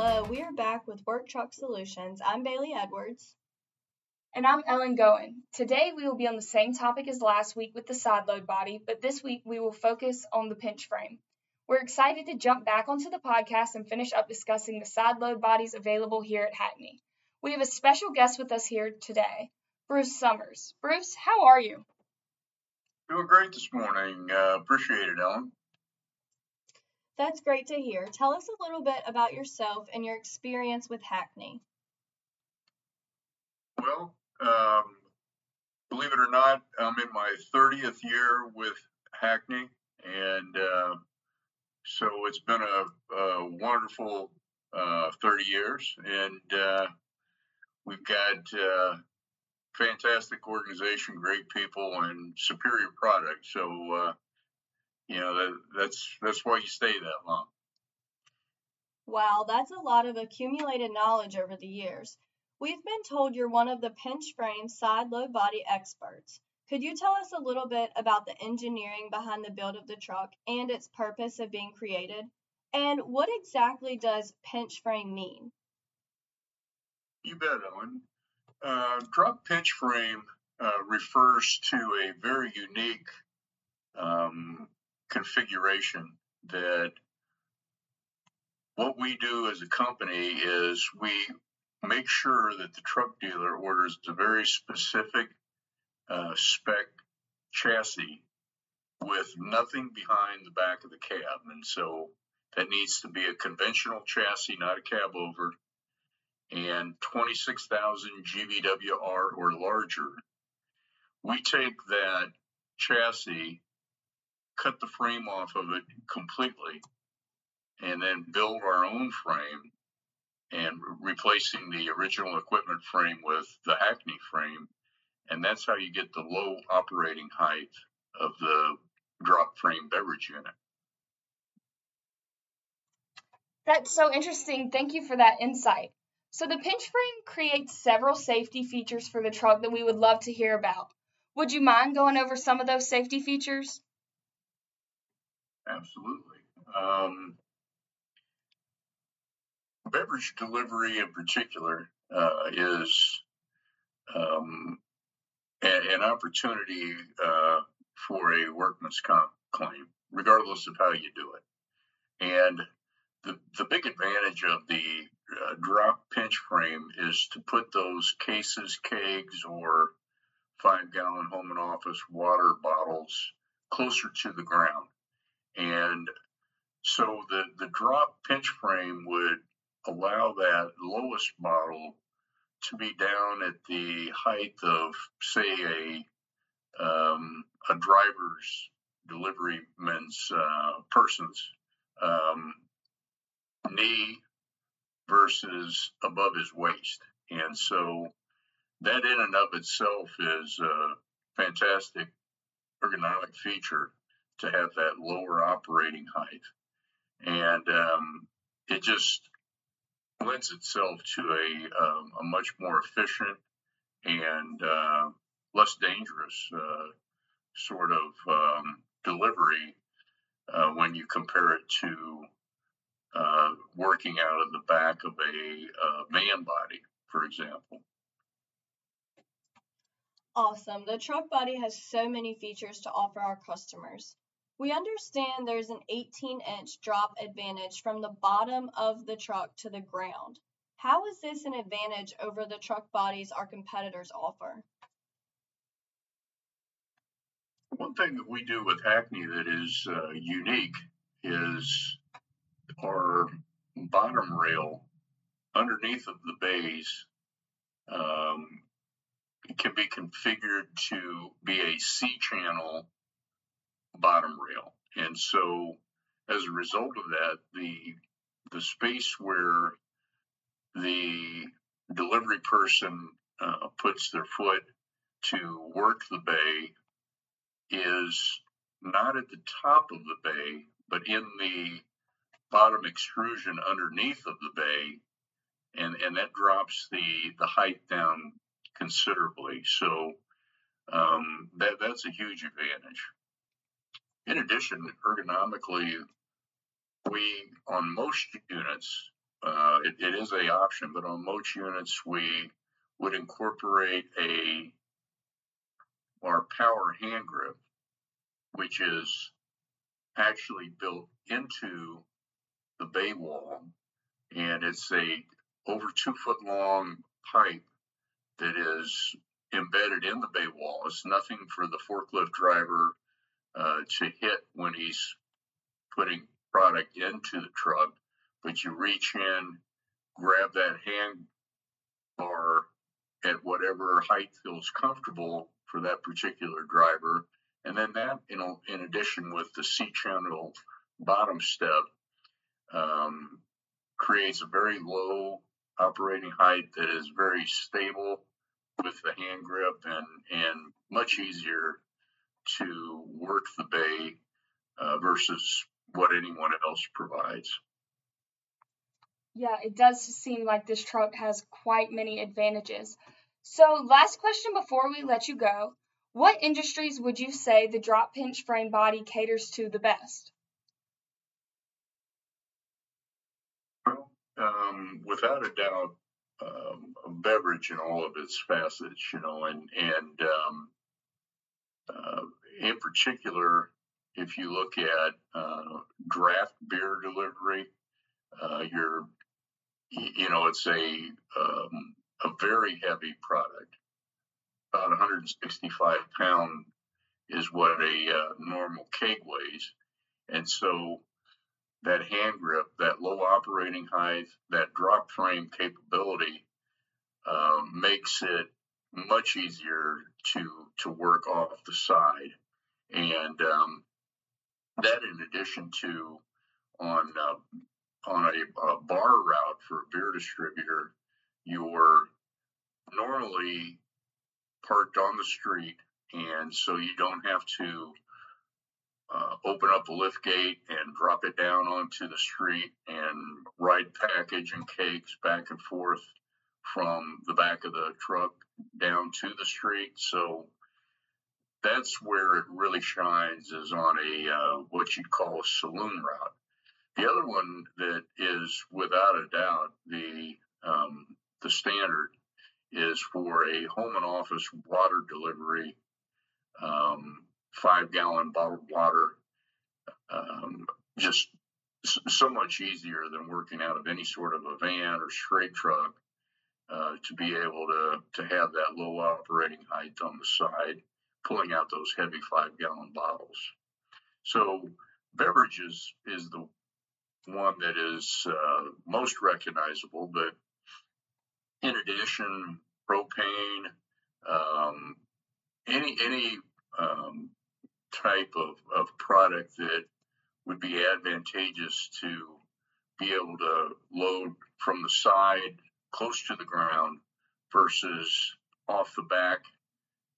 we are back with Work Truck Solutions. I'm Bailey Edwards. And I'm Ellen Goen. Today we will be on the same topic as last week with the side load body, but this week we will focus on the pinch frame. We're excited to jump back onto the podcast and finish up discussing the side load bodies available here at Hackney. We have a special guest with us here today, Bruce Summers. Bruce, how are you? Doing great this morning. Uh, appreciate it, Ellen. That's great to hear. Tell us a little bit about yourself and your experience with Hackney. Well, um, believe it or not, I'm in my 30th year with Hackney, and uh, so it's been a, a wonderful uh, 30 years, and uh, we've got uh, fantastic organization, great people, and superior product. So, uh, you know, that, that's that's why you stay that long. Wow, that's a lot of accumulated knowledge over the years. We've been told you're one of the pinch frame side load body experts. Could you tell us a little bit about the engineering behind the build of the truck and its purpose of being created? And what exactly does pinch frame mean? You bet, Ellen. Uh, drop pinch frame uh, refers to a very unique um, configuration that what we do as a company is we make sure that the truck dealer orders a very specific uh, spec chassis with nothing behind the back of the cab. And so that needs to be a conventional chassis, not a cab over, and 26,000 GVWR or larger. We take that chassis, cut the frame off of it completely, and then build our own frame and replacing the original equipment frame with the Hackney frame. And that's how you get the low operating height of the drop frame beverage unit. That's so interesting. Thank you for that insight. So, the pinch frame creates several safety features for the truck that we would love to hear about. Would you mind going over some of those safety features? Absolutely. Um, beverage delivery in particular uh, is um, a, an opportunity uh, for a workman's comp claim, regardless of how you do it. And the, the big advantage of the uh, drop pinch frame is to put those cases, kegs, or five gallon home and office water bottles closer to the ground. And so the, the drop pinch frame would allow that lowest model to be down at the height of, say, a um, a driver's deliveryman's uh, person's um, knee versus above his waist, and so that in and of itself is a fantastic ergonomic feature to have that lower operating height, and um, it just lends itself to a, um, a much more efficient and uh, less dangerous uh, sort of um, delivery uh, when you compare it to uh, working out of the back of a uh, van body, for example. Awesome. The truck body has so many features to offer our customers. We understand there's an 18 inch drop advantage from the bottom of the truck to the ground. How is this an advantage over the truck bodies our competitors offer? One thing that we do with Hackney that is uh, unique is our bottom rail underneath of the bays um, can be configured to be a C channel bottom rail. And so as a result of that, the the space where the delivery person uh, puts their foot to work the bay is not at the top of the bay, but in the bottom extrusion underneath of the bay, and and that drops the the height down considerably. So um, that that's a huge advantage. In addition, ergonomically, we on most units uh, it, it is a option, but on most units we would incorporate a our power hand grip, which is actually built into the bay wall, and it's a over two foot long pipe that is embedded in the bay wall. It's nothing for the forklift driver uh, to hit when he's putting product into the truck, but you reach in, grab that hand bar at whatever height feels comfortable for that particular driver. And then that, you know, in addition with the C channel bottom step, um, creates a very low operating height that is very stable with the hand grip and, and much easier to work the bay uh, versus what anyone else provides. Yeah, it does seem like this truck has quite many advantages. So, last question before we let you go. What industries would you say the drop pinch frame body caters to the best? Well, um, without a doubt, um, a beverage in all of its facets, you know, and and um, in particular, if you look at uh, draft beer delivery, uh, you're, you know, it's a um, a very heavy product. About 165 pound is what a uh, normal keg weighs, and so that hand grip, that low operating height, that drop frame capability um, makes it much easier to to work off the side, and um, that in addition to on uh, on a, a, bar route for a beer distributor, you're normally parked on the street, and so you don't have to uh, open up the lift gate and drop it down onto the street and ride package and cakes back and forth from the back of the truck down to the street. So that's where it really shines is on a uh, what you'd call a saloon route. The other one that is without a doubt the um, the standard is for a home and office water delivery, um, five gallon bottled water. Um, just so much easier than working out of any sort of a van or straight truck uh, to be able to to have that low operating height on the side pulling out those heavy five gallon bottles. So beverages is the one that is uh, most recognizable, but in addition, propane, um, any any um, type of, of product that would be advantageous to be able to load from the side close to the ground versus off the back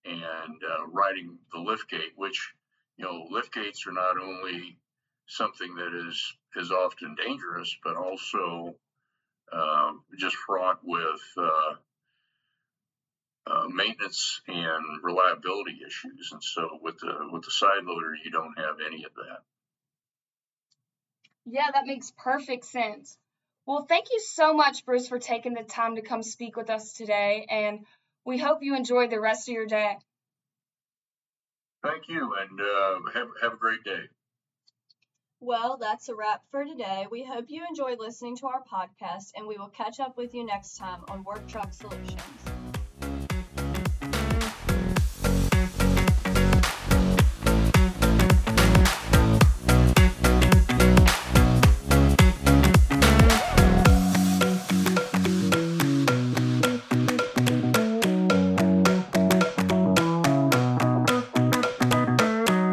and uh, riding the lift gate, which you know lift gates are not only something that is is often dangerous, but also uh, just fraught with uh, uh, maintenance and reliability issues. And so with the with the side loader, you don't have any of that. Yeah, that makes perfect sense. Well, thank you so much, Bruce, for taking the time to come speak with us today. And we hope you enjoy the rest of your day. Thank you, and uh, have, have a great day. Well, that's a wrap for today. We hope you enjoyed listening to our podcast, and we will catch up with you next time on Work Truck Solutions.